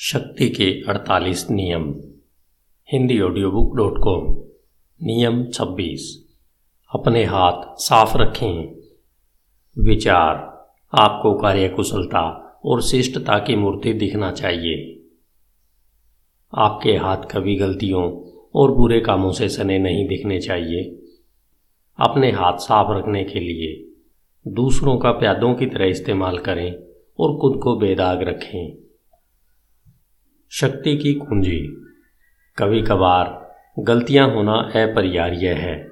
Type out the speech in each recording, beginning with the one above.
शक्ति के 48 नियम। Hindi audio book dot com नियम 26 अपने हाथ साफ़ रखें। विचार। आपको कार्यकुशलता और शिष्टता की मूर्ति दिखना चाहिए। आपके हाथ कभी गलतियों और बुरे कामों से सने नहीं दिखने चाहिए। अपने हाथ साफ़ रखने के लिए दूसरों का प्यादों की तरह इस्तेमाल करें और खुद को बेदाग रखें। शक्ति की कुंजी। कभी कभार गलतियाँ होना अपरिहार्य है।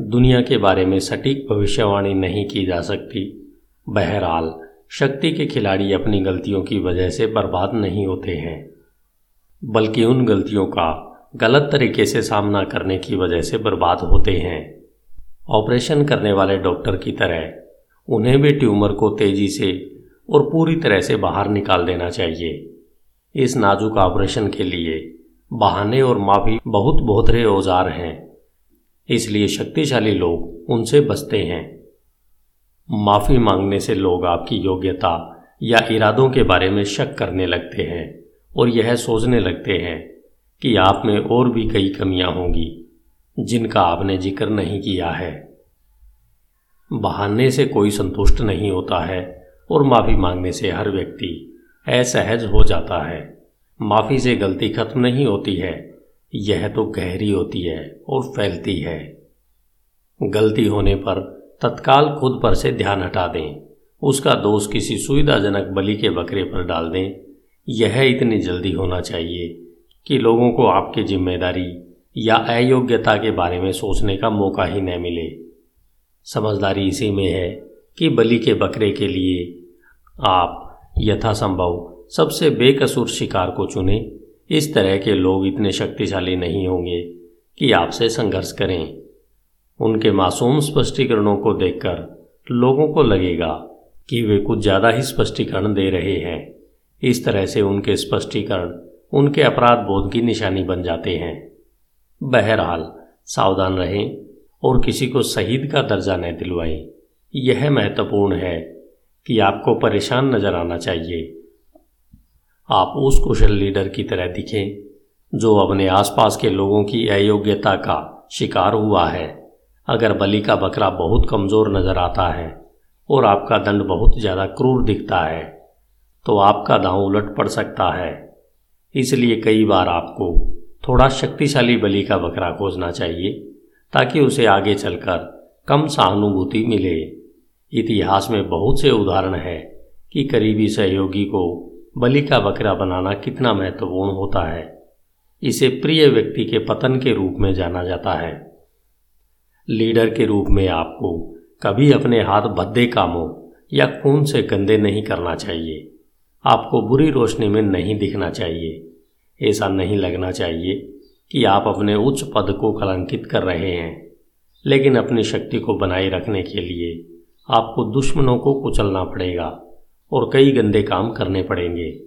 दुनिया के बारे में सटीक भविष्यवाणी नहीं की जा सकती। बहरहाल, शक्ति के खिलाड़ी अपनी गलतियों की वजह से बर्बाद नहीं होते हैं। बल्कि उन गलतियों का गलत तरीके से सामना करने की वजह से बर्बाद होते हैं। ऑपरेशन करने वाले डॉक्टर की तरह, उन्हें भी ट्यूमर को तेज़ी से और पूरी तरह से बाहर निकाल देना चाहिए। इस नाजुक ऑपरेशन के लिए बहाने और माफ़ी बहुत बहुतरे औज़ार हैं। इसलिए शक्तिशाली लोग उनसे बचते हैं। माफ़ी मांगने से लोग आपकी योग्यता या इरादों के बारे में शक करने लगते हैं और यह सोचने लगते हैं कि आप में और भी कई कमियाँ होंगी जिनका आपने ज़िक्र नहीं किया है। बहाने से कोई संतुष्ट नहीं होता है और माफ़ी मांगने से हर व्यक्ति असहज हो जाता है। माफ़ी से गलती खत्म नहीं होती है। यह तो गहरी होती है और फैलती है। गलती होने पर तत्काल खुद पर से ध्यान हटा दें। उसका दोष किसी सुविधाजनक बलि के बकरे पर डाल दें। यह इतनी जल्दी होना चाहिए कि लोगों को आपकी ज़िम्मेदारी या अयोग्यता के बारे में सोचने का मौका ही न मिले। समझदारी इसी में है कि बलि के बकरे के लिए आप यथासंभव सबसे बेकसूर शिकार को चुने। इस तरह के लोग इतने शक्तिशाली नहीं होंगे कि आपसे संघर्ष करें। उनके मासूम स्पष्टीकरणों को देखकर लोगों को लगेगा कि वे कुछ ज़्यादा ही स्पष्टीकरण दे रहे हैं। इस तरह से उनके स्पष्टीकरण उनके अपराध बोध की निशानी बन जाते हैं। बहरहाल, सावधान रहें और किसी को शहीद का दर्जा न दिलवाएँ। यह महत्वपूर्ण है कि आपको परेशान नज़र आना चाहिए। आप उस कुशल लीडर की तरह दिखें, जो अपने आसपास के लोगों की अयोग्यता का शिकार हुआ है। अगर बलि का बकरा बहुत कमज़ोर नज़र आता है और आपका दंड बहुत ज़्यादा क्रूर दिखता है तो आपका दांव उलट पड़ सकता है। इसलिए कई बार आपको थोड़ा शक्तिशाली बलि का बकरा खोजना चाहिए, ताकि उसे आगे चलकर कम सहानुभूति मिले। इतिहास में बहुत से उदाहरण है कि करीबी सहयोगी को बलि का बकरा बनाना कितना महत्वपूर्ण होता है। इसे प्रिय व्यक्ति के पतन के रूप में जाना जाता है। लीडर के रूप में आपको कभी अपने हाथ भद्दे कामों या खून से गंदे नहीं करना चाहिए। आपको बुरी रोशनी में नहीं दिखना चाहिए। ऐसा नहीं लगना चाहिए कि आप अपने उच्च पद को कलंकित कर रहे हैं, लेकिन अपनी शक्ति को बनाए रखने के लिए आपको दुश्मनों को कुचलना पड़ेगा और कई गंदे काम करने पड़ेंगे।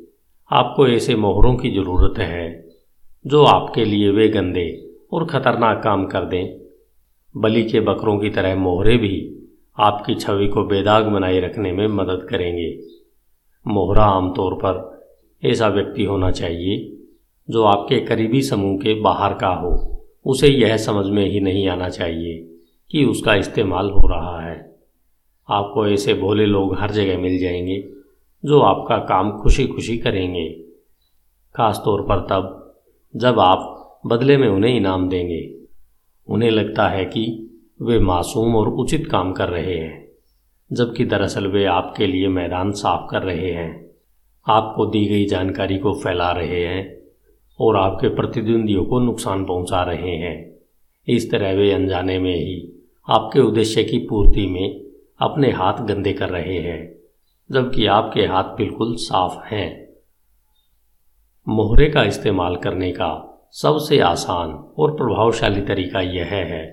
आपको ऐसे मोहरों की ज़रूरत है जो आपके लिए वे गंदे और ख़तरनाक काम कर दें। बलि के बकरों की तरह मोहरे भी आपकी छवि को बेदाग बनाए रखने में मदद करेंगे। मोहरा आमतौर पर ऐसा व्यक्ति होना चाहिए जो आपके करीबी समूह के बाहर का हो। उसे यह समझ में ही नहीं आना चाहिए कि उसका इस्तेमाल हो रहा है। आपको ऐसे भोले लोग हर जगह मिल जाएँगे, जो आपका काम खुशी खुशी करेंगे। खास तौर पर तब, जब आप बदले में उन्हें इनाम देंगे। उन्हें लगता है कि वे मासूम और उचित काम कर रहे हैं, जबकि दरअसल वे आपके लिए मैदान साफ़ कर रहे हैं। आपको दी गई जानकारी को फैला रहे हैं और आपके प्रतिद्वंदियों को नुकसान पहुँचा रहे हैं। इस तरह वे अनजाने में ही आपके उद्देश्य की पूर्ति में अपने हाथ गंदे कर रहे हैं, जबकि आपके हाथ बिल्कुल साफ़ हैं। मोहरे का इस्तेमाल करने का सबसे आसान और प्रभावशाली तरीका यह है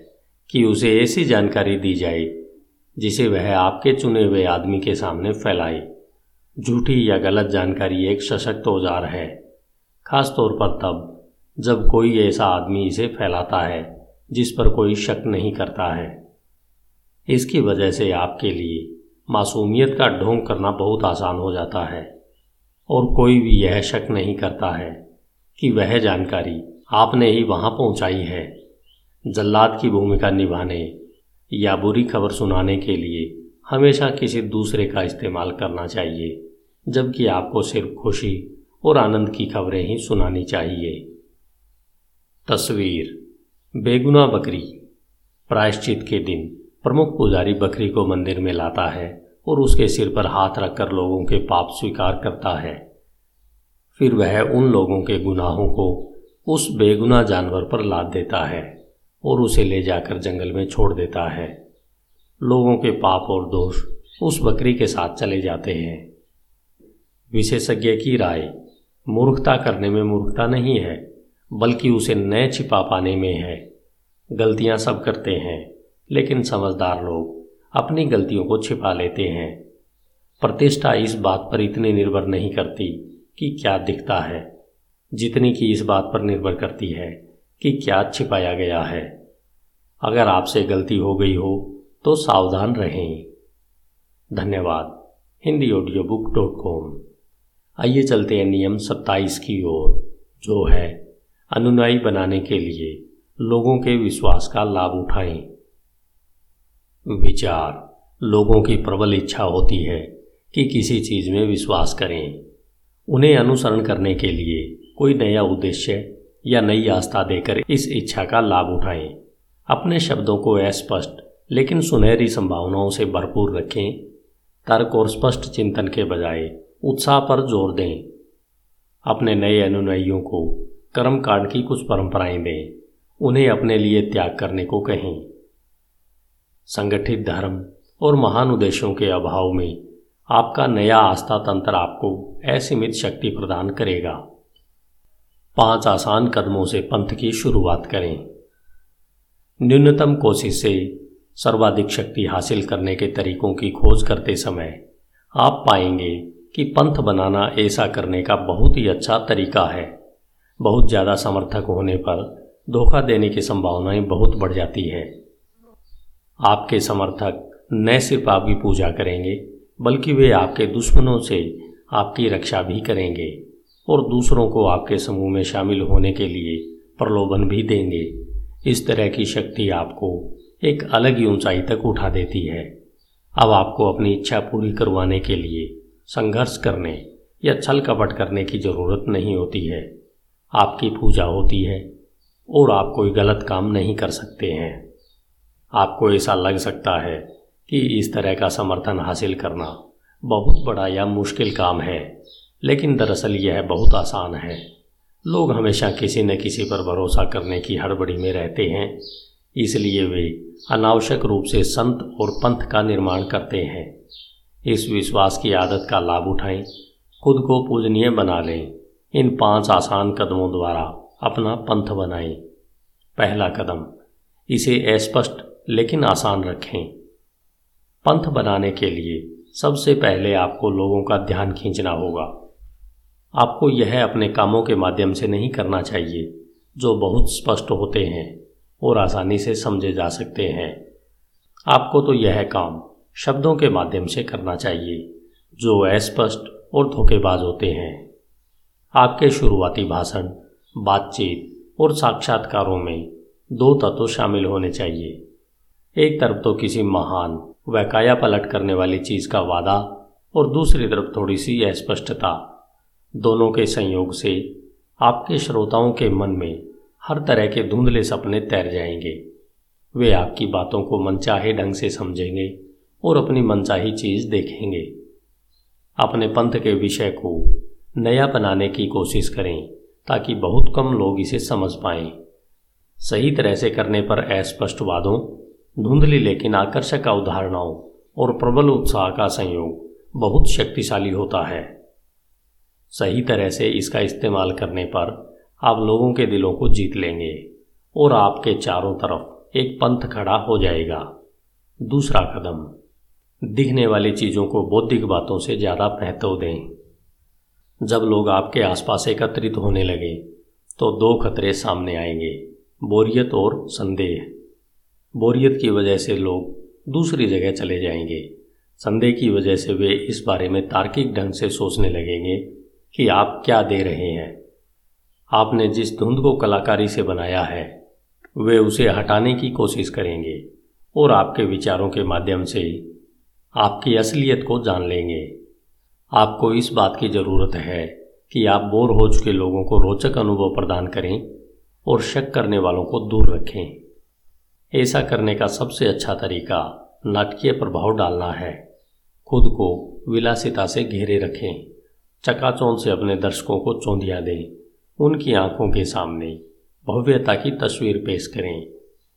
कि उसे ऐसी जानकारी दी जाए, जिसे वह आपके चुने हुए आदमी के सामने फैलाए। झूठी या गलत जानकारी एक सशक्त औज़ार है खास तौर पर तब जब कोई ऐसा आदमी इसे फैलाता है, जिस पर कोई शक नहीं करता है। इसकी वजह से आपके लिए मासूमियत का ढोंग करना बहुत आसान हो जाता है और कोई भी यह शक नहीं करता है कि वह जानकारी आपने ही वहाँ पहुंचाई है। जल्लाद की भूमिका निभाने या बुरी खबर सुनाने के लिए हमेशा किसी दूसरे का इस्तेमाल करना चाहिए, जबकि आपको सिर्फ़ खुशी और आनंद की खबरें ही सुनानी चाहिए। तस्वीर बेगुना बकरी, प्रायश्चित के दिन। प्रमुख पुजारी बकरी को मंदिर में लाता है और उसके सिर पर हाथ रखकर लोगों के पाप स्वीकार करता है। फिर वह उन लोगों के गुनाहों को उस बेगुना जानवर पर लाद देता है और उसे ले जाकर जंगल में छोड़ देता है। लोगों के पाप और दोष उस बकरी के साथ चले जाते हैं। विशेषज्ञ की राय, मूर्खता करने में मूर्खता नहीं है, बल्कि उसे नए छिपा पाने में है। गलतियाँ सब करते हैं। लेकिन समझदार लोग अपनी गलतियों को छिपा लेते हैं। प्रतिष्ठा इस बात पर इतनी निर्भर नहीं करती कि क्या दिखता है, जितनी की इस बात पर निर्भर करती है कि क्या छिपाया गया है। अगर आपसे गलती हो गई हो तो सावधान रहें। धन्यवाद। Hindi audio book dot com. आइए चलते हैं नियम सत्ताईस की ओर, जो है अनुनायी बनाने के लिए लोगों के विश्वास का लाभ उठाएँ। विचार, लोगों की प्रबल इच्छा होती है कि किसी चीज़ में विश्वास करें। उन्हें अनुसरण करने के लिए कोई नया उद्देश्य या नई आस्था देकर इस इच्छा का लाभ उठाएँ। अपने शब्दों को अस्पष्ट लेकिन सुनहरी संभावनाओं से भरपूर रखें। तर्क और स्पष्ट चिंतन के बजाय उत्साह पर ज़ोर दें। अपने नए अनुयायियों को कर्मकांड की कुछ परंपराएँ दें। उन्हें अपने लिए त्याग करने को कहें। संगठित धर्म और महान उद्देश्यों के अभाव में आपका नया आस्था तंत्र आपको असीमित शक्ति प्रदान करेगा। पाँच आसान कदमों से पंथ की शुरुआत करें। न्यूनतम कोशिश से सर्वाधिक शक्ति हासिल करने के तरीकों की खोज करते समय आप पाएँगे कि पंथ बनाना ऐसा करने का बहुत ही अच्छा तरीका है। बहुत ज़्यादा समर्थक होने पर धोखा देने की संभावनाएँ बहुत बढ़ जाती है। आपके समर्थक न सिर्फ़ आपकी पूजा करेंगे, बल्कि वे आपके दुश्मनों से आपकी रक्षा भी करेंगे और दूसरों को आपके समूह में शामिल होने के लिए प्रलोभन भी देंगे। इस तरह की शक्ति आपको एक अलग ही ऊंचाई तक उठा देती है। अब आपको अपनी इच्छा पूरी करवाने के लिए संघर्ष करने या छल कपट करने की ज़रूरत नहीं होती है। आपकी पूजा होती है और आप कोई गलत काम नहीं कर सकते हैं। आपको ऐसा लग सकता है कि इस तरह का समर्थन हासिल करना बहुत बड़ा या मुश्किल काम है, लेकिन दरअसल यह बहुत आसान है। लोग हमेशा किसी न किसी पर भरोसा करने की हड़बड़ी में रहते हैं, इसलिए वे अनावश्यक रूप से संत और पंथ का निर्माण करते हैं। इस विश्वास की आदत का लाभ उठाएँ, खुद को पूजनीय बना लें, इन पाँच आसान कदमों द्वारा अपना पंथ बनाएँ। पहला कदम, इसे अस्पष्ट लेकिन आसान रखें। पंथ बनाने के लिए सबसे पहले आपको लोगों का ध्यान खींचना होगा। आपको यह अपने कामों के माध्यम से नहीं करना चाहिए, जो बहुत स्पष्ट होते हैं और आसानी से समझे जा सकते हैं। आपको तो यह काम शब्दों के माध्यम से करना चाहिए, जो अस्पष्ट और धोखेबाज होते हैं। आपके शुरुआती भाषण, बातचीत और साक्षात्कारों में दो तत्व शामिल होने चाहिए। एक तरफ़ तो किसी महान वह काया पलट करने वाली चीज़ का वादा और दूसरी तरफ़ थोड़ी सी अस्पष्टता। दोनों के संयोग से आपके श्रोताओं के मन में हर तरह के धुंधले सपने तैर जाएँगे। वे आपकी बातों को मनचाहे ढंग से समझेंगे और अपनी मनचाही चीज़ देखेंगे। अपने पंथ के विषय को नया बनाने की कोशिश करें ताकि बहुत कम लोग इसे समझ पाएँ। सही तरह से करने पर अस्पष्ट वादों धुंधली लेकिन आकर्षक अवधारणाओं और प्रबल उत्साह का संयोग बहुत शक्तिशाली होता है। सही तरह से इसका इस्तेमाल करने पर आप लोगों के दिलों को जीत लेंगे और आपके चारों तरफ़ एक पंथ खड़ा हो जाएगा। दूसरा कदम, दिखने वाली चीज़ों को बौद्धिक बातों से ज़्यादा महत्व दें। जब लोग आपके आसपास एकत्रित होने लगे तो दो खतरे सामने आएँगे, बोरियत और संदेह। बोरियत की वजह से लोग दूसरी जगह चले जाएँगे। संदेह की वजह से वे इस बारे में तार्किक ढंग से सोचने लगेंगे कि आप क्या दे रहे हैं। आपने जिस धुंध को कलाकारी से बनाया है, वे उसे हटाने की कोशिश करेंगे और आपके विचारों के माध्यम से आपकी असलियत को जान लेंगे। आपको इस बात की ज़रूरत है कि आप बोर हो चुके लोगों को रोचक अनुभव प्रदान करें और शक करने वालों को दूर रखें। ऐसा करने का सबसे अच्छा तरीका नाटकीय प्रभाव डालना है। खुद को विलासिता से घेरे रखें। चकाचौंध से अपने दर्शकों को चौंधिया दें। उनकी आँखों के सामने भव्यता की तस्वीर पेश करें।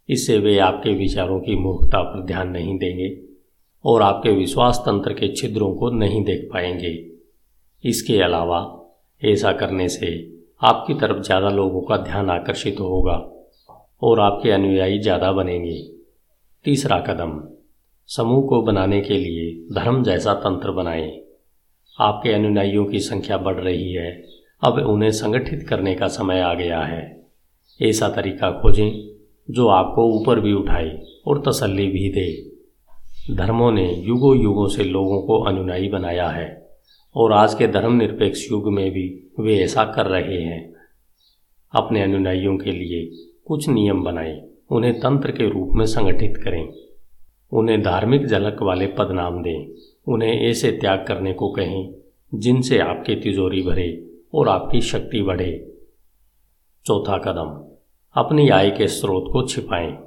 इससे वे आपके विचारों की मूर्खता पर ध्यान नहीं देंगे और आपके विश्वास तंत्र के छिद्रों को नहीं देख पाएँगे। इसके अलावा ऐसा करने से आपकी तरफ़ ज़्यादा लोगों का ध्यान आकर्षित होगा। और आपके अनुयायी ज़्यादा बनेंगे। तीसरा कदम, समूह को बनाने के लिए धर्म जैसा तंत्र बनाएँ। आपके अनुयायियों की संख्या बढ़ रही है, अब उन्हें संगठित करने का समय आ गया है। ऐसा तरीका खोजें, जो आपको ऊपर भी उठाए और तसल्ली भी दे। धर्मों ने युगों युगों से लोगों को अनुयायी बनाया है, और आज के धर्मनिरपेक्ष युग में भी वे ऐसा कर रहे हैं। अपने अनुयायियों के लिए कुछ नियम बनाएँ, उन्हें तंत्र के रूप में संगठित करें। उन्हें धार्मिक झलक वाले पदनाम दें, उन्हें ऐसे त्याग करने को कहें, जिनसे आपकी तिजोरी भरे और आपकी शक्ति बढ़े। चौथा कदम, अपनी आय के स्रोत को छिपाएँ।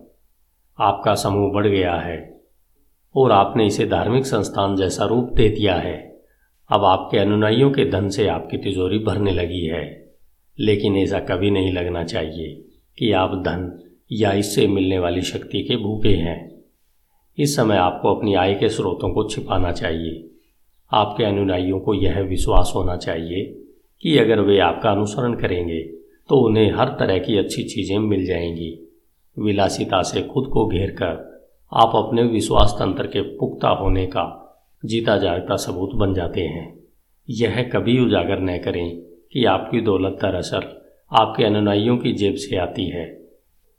आपका समूह बढ़ गया है और आपने इसे धार्मिक संस्थान जैसा रूप दे दिया है। अब आपके अनुयायियों के धन से आपकी तिजोरी भरने लगी है, लेकिन ऐसा कभी नहीं लगना चाहिए। कि आप धन या इससे मिलने वाली शक्ति के भूखे हैं। इस समय आपको अपनी आय के स्रोतों को छिपाना चाहिए। आपके अनुयायियों को यह विश्वास होना चाहिए कि अगर वे आपका अनुसरण करेंगे तो उन्हें हर तरह की अच्छी चीज़ें मिल जाएँगी। विलासिता से खुद को घेर कर आप अपने विश्वास तंत्र के पुख्ता होने का जीता जागता सबूत बन जाते हैं। यह कभी उजागर न करें कि आपकी दौलत दरअसल आपके अनुयायियों की जेब से आती है।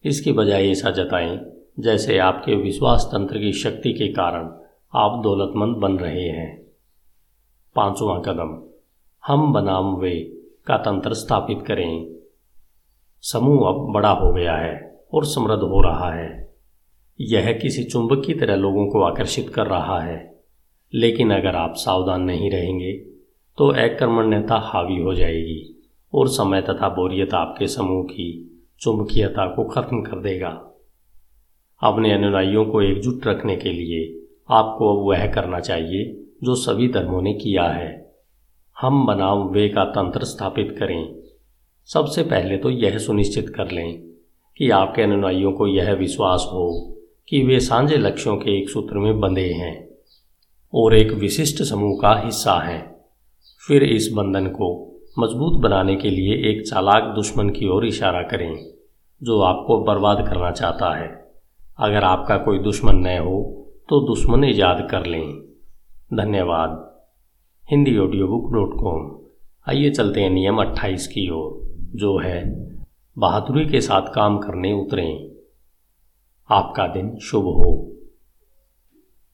इसकी बजाय ऐसा जताएँ जैसे आपके विश्वास तंत्र की शक्ति के कारण आप दौलतमंद बन रहे हैं। पांचवा कदम, हम बनाम वे का तंत्र स्थापित करें। समूह अब बड़ा हो गया है और समृद्ध हो रहा है। यह किसी चुंबक की तरह लोगों को आकर्षित कर रहा है। लेकिन अगर आप सावधान नहीं रहेंगे तो अकर्मण्यता हावी हो जाएगी। और समय तथा बोरियत आपके समूह की चुंबकीयता को खत्म कर देगा। अपने अनुयायियों को एकजुट रखने के लिए आपको अब वह करना चाहिए जो सभी धर्मों ने किया है। हम बनाम वे का तंत्र स्थापित करें। सबसे पहले तो यह सुनिश्चित कर लें कि आपके अनुयायियों को यह विश्वास हो कि वे सांझे लक्ष्यों के एक सूत्र में बंधे हैं और एक विशिष्ट समूह का हिस्सा हैं। फिर इस बंधन को मज़बूत बनाने के लिए एक चालाक दुश्मन की ओर इशारा करें, जो आपको बर्बाद करना चाहता है। अगर आपका कोई दुश्मन न हो तो दुश्मन ईजाद कर लें। धन्यवाद। Hindi audio book dot com आइए चलते हैं नियम अट्ठाईस की ओर, जो है, बहादुरी के साथ काम करने उतरें। आपका दिन शुभ हो।